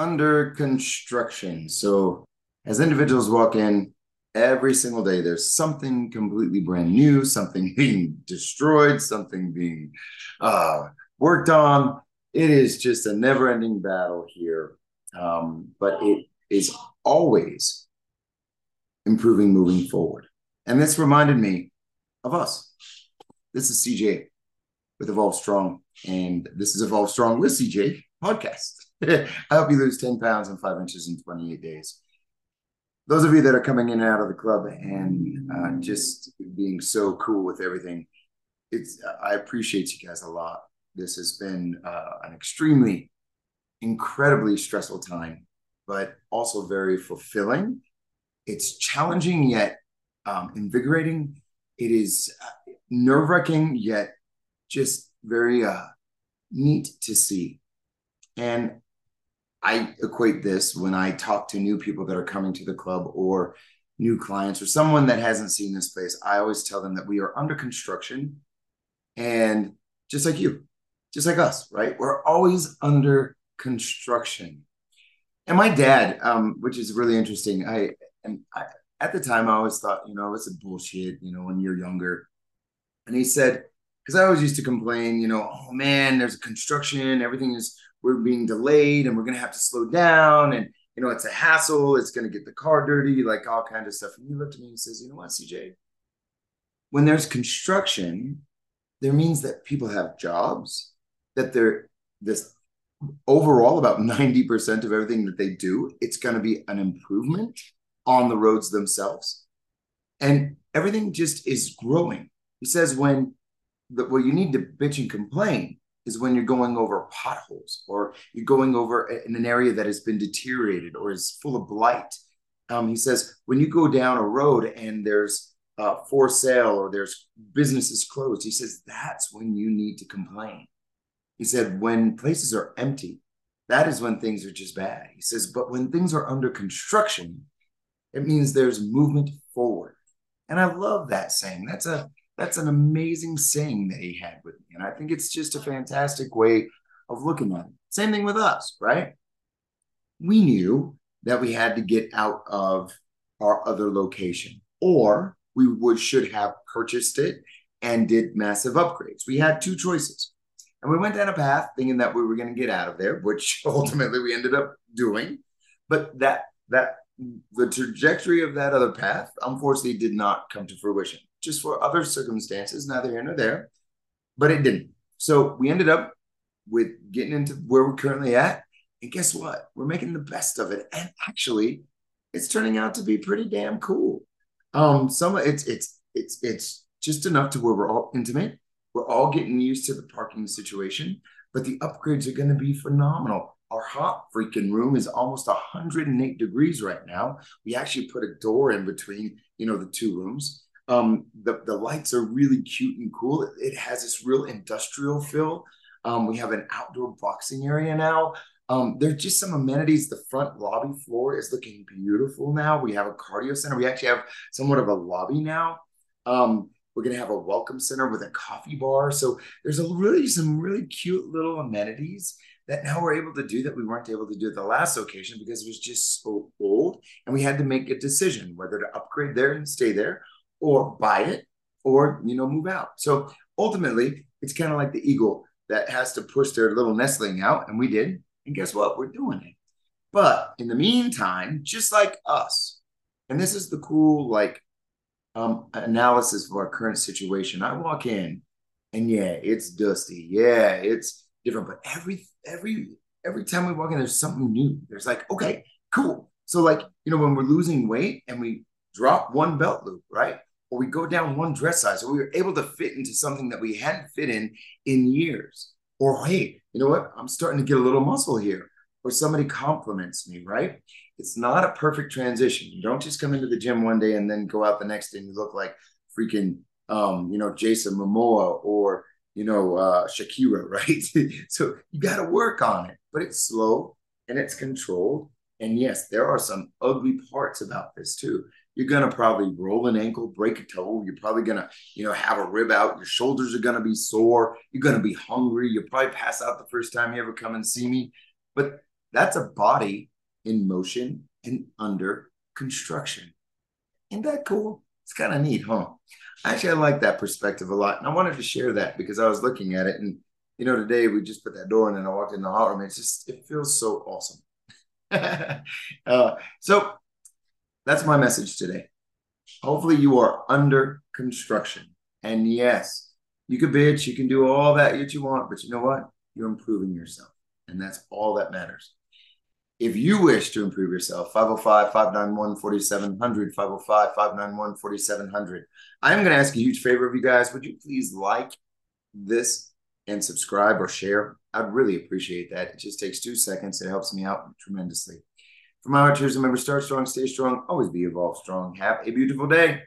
under construction. So as individuals walk in every single day, there's something completely brand new, something being destroyed, something being uh, worked on. It is just a never ending battle here. Um, but it is always improving moving forward. And this reminded me of us. This is CJ with eVOLV Strong, and this is eVOLV Strong with CJ podcast. I hope you lose 10 pounds and five inches in 28 days. Those of you that are coming in and out of the club and uh, just being so cool with everything, it's I appreciate you guys a lot. This has been uh, an extremely, incredibly stressful time, but also very fulfilling. It's challenging yet um, invigorating. It is uh, nerve wracking yet just very uh, neat to see. And I equate this when I talk to new people that are coming to the club or new clients or someone that hasn't seen this place. I always tell them that we are under construction and just like you, just like us, right? We're always under construction. And my dad, um, which is really interesting, I and I, at the time I always thought, you know, it's a bullshit, you know, when you're younger. And he said, because I always used to complain, you know, oh man, there's construction, everything is we're being delayed and we're going to have to slow down and you know it's a hassle it's going to get the car dirty like all kind of stuff. And he looked at me and says you know what cj when there's construction there means that people have jobs that they're this overall about 90% of everything that they do it's going to be an improvement on the roads themselves. And everything just is growing. He says when the, well you need to bitch and complain is when you're going over potholes or you're going over in an area that has been deteriorated or is full of blight. Um, he says when you go down a road and there's uh, for sale or there's businesses closed, he says that's when you need to complain. He said when places are empty, that is when things are just bad. He says, but when things are under construction, it means there's movement forward. And I love that saying. That's a that's an amazing saying that he had with me. And I think it's just a fantastic way of looking at it. Same thing with us, right? We knew that we had to get out of our other location, or we would should have purchased it and did massive upgrades. We had two choices. And we went down a path thinking that we were going to get out of there, which ultimately we ended up doing. But that that the trajectory of that other path unfortunately did not come to fruition just for other circumstances, neither here nor there, but it didn't. So we ended up with getting into where we're currently at. And guess what? We're making the best of it. And actually, it's turning out to be pretty damn cool. Um, some it's it's it's it's just enough to where we're all intimate. We're all getting used to the parking situation, but the upgrades are going to be phenomenal. Our hot freaking room is almost 108 degrees right now. We actually put a door in between, you know, the two rooms. Um, the, the lights are really cute and cool. It, it has this real industrial feel. Um, we have an outdoor boxing area now. Um, there's just some amenities. The front lobby floor is looking beautiful now. We have a cardio center. We actually have somewhat of a lobby now. Um, we're going to have a welcome center with a coffee bar. So there's a really some really cute little amenities that now we're able to do that we weren't able to do at the last location because it was just so old and we had to make a decision whether to upgrade there and stay there or buy it or you know move out. So ultimately it's kind of like the eagle that has to push their little nestling out and we did and guess what? We're doing it. But in the meantime just like us and this is the cool like um analysis of our current situation. I walk in and yeah it's dusty. Yeah it's different but every every every time we walk in there's something new. There's like okay cool. So like you know when we're losing weight and we drop one belt loop right or we go down one dress size, or we were able to fit into something that we hadn't fit in in years. Or, hey, you know what? I'm starting to get a little muscle here. Or somebody compliments me, right? It's not a perfect transition. You don't just come into the gym one day and then go out the next day and you look like freaking, um, you know, Jason Momoa or, you know, uh, Shakira, right? so you got to work on it, but it's slow and it's controlled. And yes, there are some ugly parts about this too you're going to probably roll an ankle, break a toe. You're probably going to, you know, have a rib out. Your shoulders are going to be sore. You're going to be hungry. You'll probably pass out the first time you ever come and see me. But That's a body in motion and under construction. Isn't that cool? It's kind of neat, huh? Actually, I like that perspective a lot. And I wanted to share that because I was looking at it. And, you know, today we just put that door in and I walked in the hot room. It's just, it feels so awesome. uh, so that's my message today. Hopefully, you are under construction. And yes, you can bitch, you can do all that that you want, but you know what? You're improving yourself. And that's all that matters. If you wish to improve yourself, 505 591 4700, 505 591 4700. I'm going to ask a huge favor of you guys. Would you please like this and subscribe or share? I'd really appreciate that. It just takes two seconds. It helps me out tremendously. For my archers, remember, start strong, stay strong, always be evolved strong. Have a beautiful day.